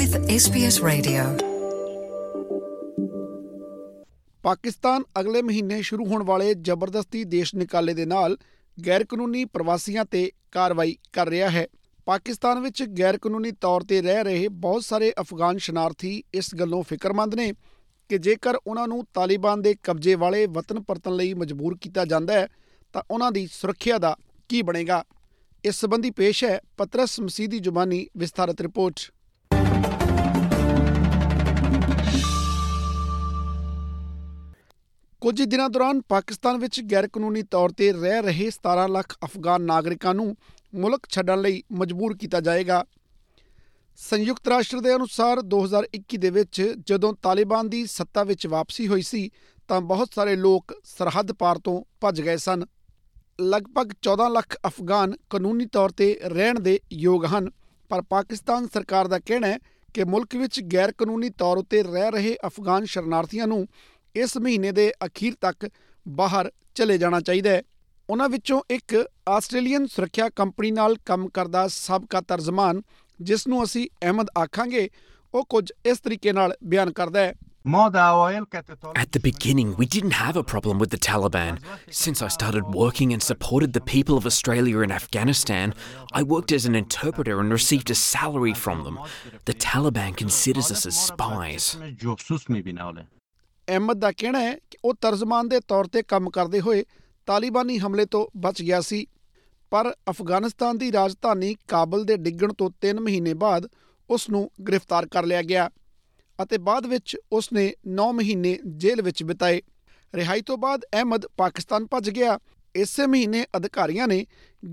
with SBS Radio. Pakistan ਅਗਲੇ ਮਹੀਨੇ ਸ਼ੁਰੂ ਹੋਣ ਵਾਲੇ ਜ਼ਬਰਦਸਤੀ ਦੇਸ਼ ਨਿਕਾਲੇ ਦੇ ਨਾਲ ਗੈਰ ਕਾਨੂੰਨੀ ਪ੍ਰਵਾਸੀਆਂ ਤੇ ਕਾਰਵਾਈ ਕਰ ਰਿਹਾ ਹੈ। ਪਾਕਿਸਤਾਨ ਵਿੱਚ ਗੈਰ ਕਾਨੂੰਨੀ ਤੌਰ ਤੇ ਰਹਿ ਰਹੇ ਬਹੁਤ ਸਾਰੇ ਅਫਗਾਨ ਸ਼ਰਨਾਰਥੀ ਇਸ ਗੱਲੋਂ ਫਿਕਰਮੰਦ ਨੇ ਕਿ ਜੇਕਰ ਉਹਨਾਂ ਨੂੰ ਤਾਲਿਬਾਨ ਦੇ ਕਬਜ਼ੇ ਵਾਲੇ ਵਤਨ ਪਰਤਣ ਲਈ ਮਜਬੂਰ ਕੀਤਾ ਜਾਂਦਾ ਹੈ, ਤਾਂ ਉਹਨਾਂ ਦੀ ਸੁਰੱਖਿਆ ਦਾ ਕੀ ਬਣੇਗਾ? ਇਸ ਸੰਬੰਧੀ ਪੇਸ਼ ਹੈ ਪਤਰਸ ਮਸੀਹ ਦੀ ਜ਼ੁਬਾਨੀ ਵਿਸਥਾਰਤ ਰਿਪੋਰਟ। ਕੁਝ ਦਿਨਾਂ ਦੌਰਾਨ ਪਾਕਿਸਤਾਨ ਵਿੱਚ ਗੈਰ ਕਾਨੂੰਨੀ ਤੌਰ ਤੇ ਰਹਿ ਰਹੇ 17 ਲੱਖ ਅਫਗਾਨ ਨਾਗਰਿਕਾਂ ਨੂੰ ਮੁਲਕ ਛੱਡਣ ਲਈ ਮਜਬੂਰ ਕੀਤਾ ਜਾਏਗਾ। ਸੰਯੁਕਤ ਰਾਸ਼ਟਰ ਦੇ ਅਨੁਸਾਰ 2021 ਦੇ ਵਿੱਚ ਜਦੋਂ ਤਾਲਿਬਾਨ ਦੀ ਸੱਤਾ ਵਿੱਚ ਵਾਪਸੀ ਹੋਈ ਸੀ, ਤਾਂ ਬਹੁਤ ਸਾਰੇ ਲੋਕ ਸਰਹੱਦ ਪਾਰ ਤੋਂ ਭੱਜ ਗਏ ਸਨ। ਲਗਭਗ 14 ਲੱਖ ਅਫਗਾਨ ਕਾਨੂੰਨੀ ਤੌਰ ਤੇ ਰਹਿਣ ਦੇ ਯੋਗ ਹਨ, ਪਰ ਪਾਕਿਸਤਾਨ ਸਰਕਾਰ ਦਾ ਕਹਿਣਾ ਹੈ ਕਿ ਮੁਲਕ ਵਿੱਚ ਗੈਰ ਕਾਨੂੰਨੀ ਤੌਰ ਉਤੇ ਰਹਿ ਰਹੇ ਅਫਗਾਨ ਸ਼ਰਨਾਰਥੀਆਂ ਨੂੰ ਇਸ ਮਹੀਨੇ ਦੇ ਅਖੀਰ ਤੱਕ ਬਾਹਰ ਚਲੇ ਜਾਣਾ ਚਾਹੀਦਾ ਹੈ ਉਹਨਾਂ ਵਿੱਚੋਂ ਇੱਕ ਆਸਟ੍ਰੇਲੀਅਨ ਸੁਰੱਖਿਆ ਕੰਪਨੀ ਨਾਲ ਕੰਮ ਕਰਦਾ ਸਾਬਕਾ ਤਰਜਮਾਨ ਜਿਸ ਨੂੰ ਅਸੀਂ ਅਹਿਮਦ ਆਖਾਂਗੇ ਉਹ ਕੁਝ ਇਸ ਤਰੀਕੇ ਨਾਲ ਬਿਆਨ ਕਰਦਾ ਹੈ At the beginning, we didn't have a problem with the Taliban. Since I started working and supported the people of Australia and Afghanistan, I worked as an interpreter and received a salary from them. The Taliban considers us as spies. Ahmad ਦਾ ਕਹਿਣਾ ਹੈ ਕਿ ਉਹ ਤਰਜਮਾਨ ਦੇ ਤੌਰ ਤੇ ਕੰਮ ਕਰਦੇ ਹੋਏ ਤਾਲਿਬਾਨੀ ਹਮਲੇ ਤੋਂ ਬਚ ਗਿਆ ਸੀ। ਪਰ ਅਫਗਾਨਿਸਤਾਨ ਦੀ ਰਾਜਧਾਨੀ ਕਾਬਲ ਦੇ ਡਿੱਗਣ ਤੋਂ 3 ਮਹੀਨੇ ਬਾਅਦ ਉਸ ਨੂੰ ਗ੍ਰਿਫਤਾਰ ਕਰ ਲਿਆ ਗਿਆ ਅਤੇ ਬਾਅਦ ਵਿੱਚ ਉਸ ਨੇ 9 ਮਹੀਨੇ ਜੇਲ੍ਹ ਵਿੱਚ ਬਿਤਾਏ। ਰਿਹਾਈ ਤੋਂ ਬਾਅਦ ਅਹਿਮਦ ਪਾਕਿਸਤਾਨ ਭੱਜ ਗਿਆ। ਇਸੇ ਮਹੀਨੇ ਅਧਿਕਾਰੀਆਂ ਨੇ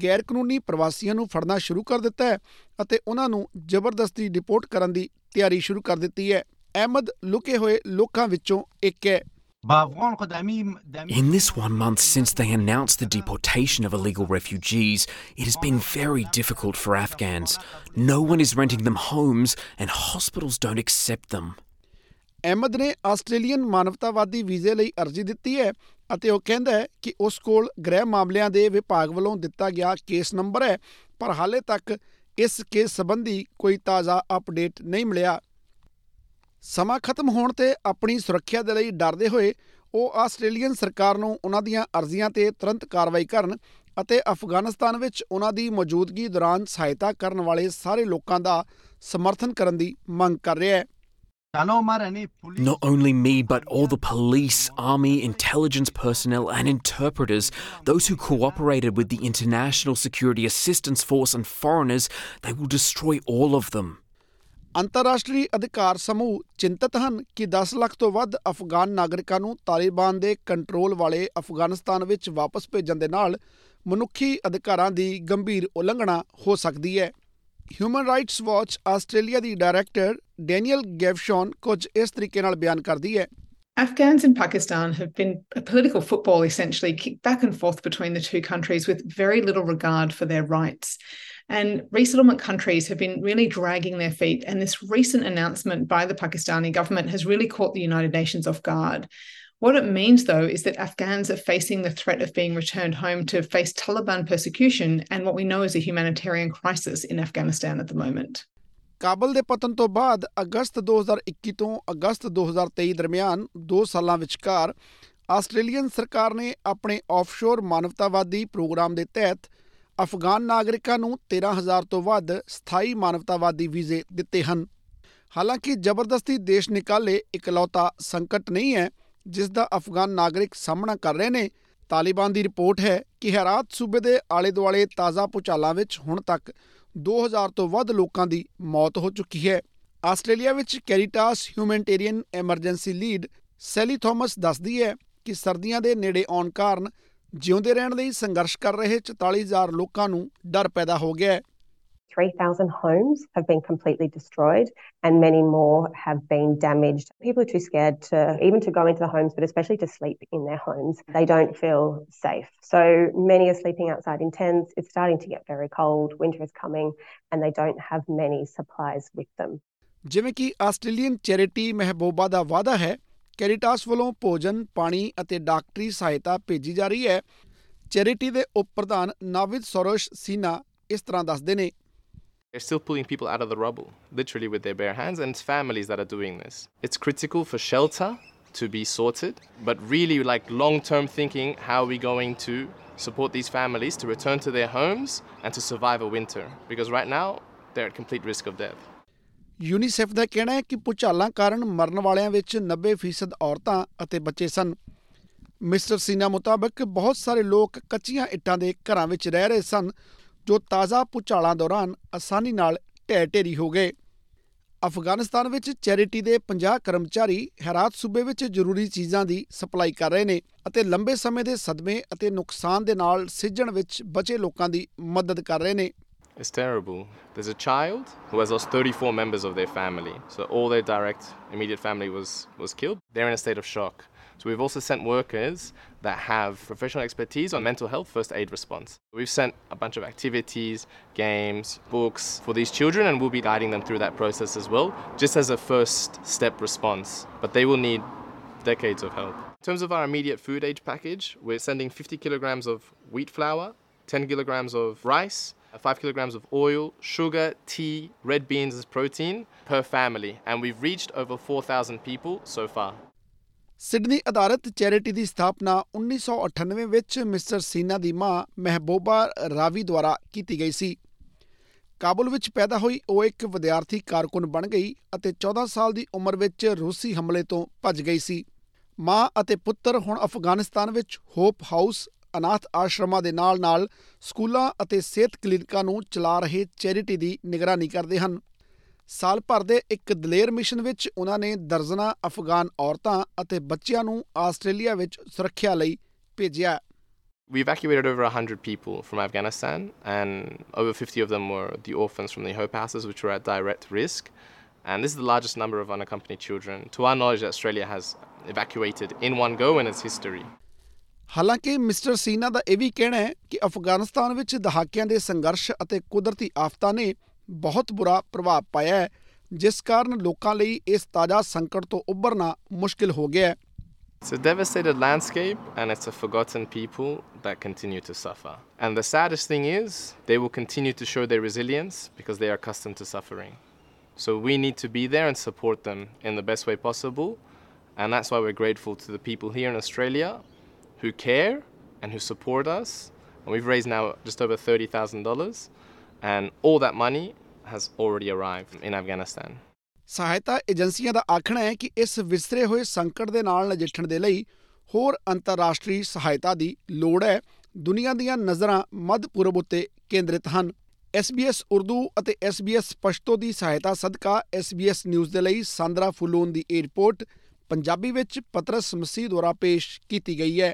ਗੈਰ ਕਾਨੂੰਨੀ ਪ੍ਰਵਾਸੀਆਂ ਨੂੰ ਫੜਨਾ ਸ਼ੁਰੂ ਕਰ ਦਿੱਤਾ ਹੈ ਅਤੇ ਉਹਨਾਂ ਨੂੰ ਜ਼ਬਰਦਸਤੀ ਡਿਪੋਰਟ ਕਰਨ ਦੀ ਤਿਆਰੀ ਸ਼ੁਰੂ ਕਰ ਦਿੱਤੀ ਹੈ। ਅਹਿਮਦ ਲੁਕੇ ਹੋਏ ਲੋਕਾਂ ਵਿੱਚੋਂ ਇੱਕ ਹੈ In this one month since they announced the deportation of illegal refugees, it has been very difficult for Afghans. No one is renting them homes, and hospitals don't accept them. Ahmad ਨੇ ਆਸਟ੍ਰੇਲੀਅਨ ਮਾਨਵਤਾਵਾਦੀ ਵੀਜ਼ੇ ਲਈ ਅਰਜ਼ੀ ਦਿੱਤੀ ਹੈ ਅਤੇ ਉਹ ਕਹਿੰਦਾ ਹੈ ਕਿ ਉਸ ਕੋਲ ਗ੍ਰਹਿ ਮਾਮਲਿਆਂ ਦੇ ਵਿਭਾਗ ਵੱਲੋਂ ਦਿੱਤਾ ਗਿਆ ਕੇਸ ਨੰਬਰ ਹੈ ਪਰ ਹਾਲੇ ਤੱਕ ਇਸ ਕੇਸ ਸੰਬੰਧੀ ਕੋਈ ਤਾਜ਼ਾ ਅਪਡੇਟ ਨਹੀਂ ਮਿਲਿਆ ਸਮਾਂ ਖਤਮ ਹੋਣ ਤੇ ਆਪਣੀ ਸੁਰੱਖਿਆ ਦੇ ਲਈ ਡਰਦੇ ਹੋਏ ਉਹ ਆਸਟ੍ਰੇਲੀਅਨ ਸਰਕਾਰ ਨੂੰ ਉਹਨਾਂ ਦੀਆਂ ਅਰਜ਼ੀਆਂ ਤੇ ਤੁਰੰਤ ਕਾਰਵਾਈ ਕਰਨ ਅਤੇ ਅਫਗਾਨਿਸਤਾਨ ਵਿੱਚ ਉਹਨਾਂ ਦੀ ਮੌਜੂਦਗੀ ਦੌਰਾਨ ਸਹਾਇਤਾ ਕਰਨ ਵਾਲੇ ਸਾਰੇ ਲੋਕਾਂ ਦਾ ਸਮਰਥਨ ਕਰਨ ਦੀ ਮੰਗ ਕਰ ਰਿਹਾ ਹੈ Not only me, but all the police, army, intelligence personnel, and interpreters, those who cooperated with the International Security Assistance Force and foreigners, they will destroy all of them. ਅੰਤਰਰਾਸ਼ਟਰੀ ਅਧਿਕਾਰ ਸਮੂਹ ਚਿੰਤਤ ਹਨ ਕਿ 10 ਲੱਖ ਤੋਂ ਵੱਧ ਅਫਗਾਨ ਨਾਗਰਿਕਾਂ ਨੂੰ ਤਾਲਿਬਾਨ ਦੇ ਕੰਟਰੋਲ ਵਾਲੇ ਅਫਗਾਨਿਸਤਾਨ ਵਿੱਚ ਵਾਪਸ ਭੇਜਣ ਦੇ ਨਾਲ ਮਨੁੱਖੀ ਅਧਿਕਾਰਾਂ ਦੀ ਗੰਭੀਰ ਉਲੰਘਣਾ ਹੋ ਸਕਦੀ ਹੈ ਹਿਊਮਨ ਰਾਈਟਸ ਵਾਚ ਆਸਟ੍ਰੇਲੀਆ ਦੀ ਡਾਇਰੈਕਟਰ ਡੈਨੀਅਲ ਗੈਵਸ਼ੌਨ ਕੁਝ ਇਸ ਤਰੀਕੇ ਨਾਲ ਬਿਆਨ ਕਰਦੀ ਹੈ Afghans in Pakistan have been a political football essentially kicked back and forth between the two countries with very little regard for their rights. And resettlement countries have been really dragging their feet. And this recent announcement by the Pakistani government has really caught the United Nations off guard. What it means, though, is that Afghans are facing the threat of being returned home to face Taliban persecution and what we know is a humanitarian crisis in Afghanistan at the moment. ਕਾਬਲ ਦੇ ਪਤਨ ਤੋਂ ਬਾਅਦ ਅਗਸਤ 2021 ਤੋਂ ਅਗਸਤ 2023 ਦਰਮਿਆਨ 2 ਸਾਲਾਂ ਵਿਚਕਾਰ Australian ਸਰਕਾਰ ਨੇ ਆਪਣੇ ਆਫਸ਼ੋਰ ਮਾਨਵਤਾਵਾਦੀ ਪ੍ਰੋਗਰਾਮ ਦੇ ਤਹਿਤ ਅਫਗਾਨ ਨਾਗਰਿਕਾਂ ਨੂੰ 13000 ਤੋਂ ਵੱਧ ਸਥਾਈ ਮਾਨਵਤਾਵਾਦੀ ਵੀਜ਼ੇ ਦਿੱਤੇ ਹਨ। ਹਾਲਾਂਕਿ ਜ਼ਬਰਦਸਤੀ ਦੇਸ਼ ਨਿਕਾਲੇ ਇਕਲੌਤਾ ਸੰਕਟ ਨਹੀਂ ਹੈ, ਜਿਸ ਦਾ ਅਫਗਾਨ ਨਾਗਰਿਕ ਸਾਹਮਣਾ ਕਰ ਰਹੇ ਨੇ। ਤਾਲਿਬਾਨ ਦੀ ਰਿਪੋਰਟ ਹੈ ਕਿ ਹੈਰਾਤ ਸੂਬੇ ਦੇ ਆਲੇ-ਦੁਆਲੇ ਤਾਜ਼ਾ ਪੁਚਾਲਾਂ ਵਿੱਚ ਹੁਣ ਤੱਕ 2000 ਤੋਂ ਵੱਧ ਲੋਕਾਂ ਦੀ ਮੌਤ ਹੋ ਚੁੱਕੀ ਹੈ। ਆਸਟ੍ਰੇਲੀਆ ਵਿੱਚ Caritas humanitarian emergency lead Sally Thomas ਦੱਸਦੀ ਹੈ ਕਿ ਸਰਦੀਆਂ ਦੇ ਨੇੜੇ ਆਉਣ ਕਾਰਨ ਜਿਉਂਦੇ ਰਹਿਣ ਲਈ ਸੰਘਰਸ਼ ਕਰ ਰਹੇ 44000 ਲੋਕਾਂ ਨੂੰ ਡਰ ਪੈਦਾ ਹੋ ਗਿਆ ਹੈ 3,000 homes have been completely destroyed and many more have been damaged. People are too scared to even to go into the homes, but especially to sleep in their homes. They don't feel safe. So many are sleeping outside in tents. It's starting to get very cold. Winter is coming and they don't have many supplies with them. ਜਿਵੇਂ ਕਿ Australian charity ਮਹਿਬੂਬਾ ਦਾ ਵਾਅਦਾ ਹੈ ਕੈਰੀਟਾਸ ਵੱਲੋਂ ਭੋਜਨ ਪਾਣੀ ਅਤੇ ਡਾਕਟਰੀ ਸਹਾਇਤਾ ਭੇਜੀ ਜਾ ਰਹੀ ਹੈ ਚੈਰਿਟੀ ਦੇ ਉਪ ਪ੍ਰਧਾਨ ਨਾਵਿਦ ਸੋਰੋਸ਼ ਸੀਨਾ ਇਸ ਤਰ੍ਹਾਂ ਦੱਸਦੇ ਨੇ They're still pulling people out of the rubble, literally with their bare hands, and it's families that are doing this. It's critical for shelter to be sorted, but really, like long term thinking, how are we going to support these families to return to their homes and to survive a winter? Because right now, they're at complete risk of death. UNICEF ਦਾ ਕਹਿਣਾ ਹੈ ਕਿ ਭੁਚਾਲਾਂ ਕਾਰਨ ਮਰਨ ਵਾਲਿਆਂ ਵਿੱਚ 90% ਔਰਤਾਂ ਅਤੇ ਬੱਚੇ ਸਨ। ਮਿਸਟਰ ਸੀਨਾ ਮੁਤਾਬਕ ਬਹੁਤ ਸਾਰੇ ਲੋਕ ਕੱਚੀਆਂ ਇੱਟਾਂ ਦੇ ਘਰਾਂ ਵਿੱਚ ਰਹਿ ਰਹੇ ਸਨ, ਜੋ ਤਾਜ਼ਾ ਭੁਚਾਲਾਂ ਦੌਰਾਨ ਆਸਾਨੀ ਨਾਲ ਢਹਿ ਢੇਰੀ ਹੋ ਗਏ। ਅਫਗਾਨਿਸਤਾਨ ਵਿੱਚ ਚੈਰਿਟੀ ਦੇ 50 ਕਰਮਚਾਰੀ ਹੈਰਾਤ ਸੂਬੇ ਵਿੱਚ ਜ਼ਰੂਰੀ ਚੀਜ਼ਾਂ ਦੀ ਸਪਲਾਈ ਕਰ ਰਹੇ ਨੇ ਅਤੇ ਲੰਬੇ ਸਮੇਂ ਦੇ ਸਦਮੇ ਅਤੇ ਨੁਕਸਾਨ ਦੇ ਨਾਲ ਸਿੱਝਣ ਵਿੱਚ ਬਚੇ ਲੋਕਾਂ ਦੀ ਮਦਦ ਕਰ ਰਹੇ ਨੇ। It's terrible. There's a child who has lost 34 members of their family. So all their direct immediate family was was killed. They're in a state of shock. So we've also sent workers that have professional expertise on mental health first aid response. We've sent a bunch of activities, games, books for these children, and we'll be guiding them through that process as well, just as a first step response. But they will need decades of help. In terms of our immediate food aid package, we're sending 50 kilograms of wheat flour, 10 kilograms of rice, 5 kilograms of oil, sugar, tea, red beans as protein per family. And we've reached over 4,000 people so far. Sydney ਅਧਾਰਤ charity ਦੀ ਸਥਾਪਨਾ 1998 ਵਿੱਚ mister ਸੀਨਾ ਦੀ ਮਾਂ ਮਹਿਬੂਬਾ ਰਾਵੀ ਦੁਆਰਾ ਕੀਤੀ ਗਈ ਸੀ ਕਾਬੁਲ ਵਿੱਚ ਪੈਦਾ ਹੋਈ ਉਹ ਇੱਕ ਵਿਦਿਆਰਥੀ ਕਾਰਕੁਨ ਬਣ ਗਈ ਅਤੇ 14 ਸਾਲ ਦੀ ਉਮਰ ਵਿੱਚ ਰੂਸੀ ਹਮਲੇ ਤੋਂ ਭੱਜ ਗਈ ਸੀ ਮਾਂ ਅਤੇ ਪੁੱਤਰ ਹੁਣ ਅਫਗਾਨਿਸਤਾਨ ਵਿੱਚ ਹੋਪ ਹਾਊਸ ਅਨਾਥ ਆਸ਼ਰਮਾਂ ਦੇ ਨਾਲ-ਨਾਲ ਸਕੂਲਾਂ ਅਤੇ ਸਿਹਤ ਕਲੀਨਿਕਾਂ ਨੂੰ ਚਲਾ ਰਹੇ ਚੈਰਿਟੀ ਦੀ ਨਿਗਰਾਨੀ ਕਰਦੇ ਹਨ ਸਾਲ ਭਰ ਦੇ ਇੱਕ ਦਲੇਰ ਮਿਸ਼ਨ ਵਿੱਚ ਉਹਨਾਂ ਨੇ ਦਰਜਨਾ ਅਫਗਾਨ ਔਰਤਾਂ ਅਤੇ ਬੱਚਿਆਂ ਨੂੰ ਆਸਟ੍ਰੇਲੀਆ ਵਿੱਚ ਸੁਰੱਖਿਆ ਲਈ ਭੇਜਿਆ We evacuated over 100 people from Afghanistan, and over 50 of them were the orphans from the Hope Houses, which were at direct risk. And this is the largest number of unaccompanied children, to our knowledge, that Australia has evacuated in one go in its history. ਹਾਲਾਂਕਿ mister ਸੀਨਾ ਦਾ ਇਹ ਵੀ ਕਹਿਣਾ ਹੈ ਕਿ ਅਫਗਾਨਿਸਤਾਨ ਵਿੱਚ ਦਹਾਕਿਆਂ ਦੇ ਸੰਘਰਸ਼ ਅਤੇ ਕੁਦਰਤੀ ਆਫਤਾਂ ਨੇ ਬਹੁਤ ਬੁਰਾ ਪ੍ਰਭਾਵ ਪਾਇਆ ਹੈ ਜਿਸ ਕਾਰਨ ਲੋਕਾਂ ਲਈ ਇਸ ਤਾਜ਼ਾ ਸੰਕਟ ਤੋਂ ਉੱਭਰਨਾ ਮੁਸ਼ਕਿਲ ਹੋ ਗਿਆ ਹੈ It's a devastated landscape and it's a forgotten people that continue to suffer. And the saddest thing is, they will continue to show their resilience because they are accustomed to suffering. So we need to be there and support them in the best way possible. And that's why we're grateful to the people here in Australia who care and who support us. And we've raised now just over $30,000 and all that money has already arrived in Afghanistan. ਸਹਾਇਤਾ ਏਜੰਸੀਆਂ ਦਾ ਆਖਣਾ ਹੈ ਕਿ ਇਸ ਵਿਸਰੇ ਹੋਏ ਸੰਕਟ ਦੇ ਨਾਲ ਨਜਿੱਠਣ ਦੇ ਲਈ ਹੋਰ ਅੰਤਰਰਾਸ਼ਟਰੀ ਸਹਾਇਤਾ ਦੀ ਲੋੜ ਹੈ ਦੁਨੀਆ ਦੀਆਂ ਨਜ਼ਰਾਂ ਮੱਧ ਪੂਰਬ ਉੱਤੇ ਕੇਂਦਰਿਤ ਹਨ SBS ਉਰਦੂ ਅਤੇ SBS ਪਸ਼ਤੋ ਦੀ ਸਹਾਇਤਾ ਸਦਕਾ SBS ਨਿਊਜ਼ ਦੇ ਲਈ ਸਾਂਦਰਾ ਫੁਲੂਨ ਦੀ ਇਹ ਰਿਪੋਰਟ ਪੰਜਾਬੀ ਵਿੱਚ ਪਤਰਸ ਮਸੀਹ ਦੁਆਰਾ ਪੇਸ਼ ਕੀਤੀ ਗਈ ਹੈ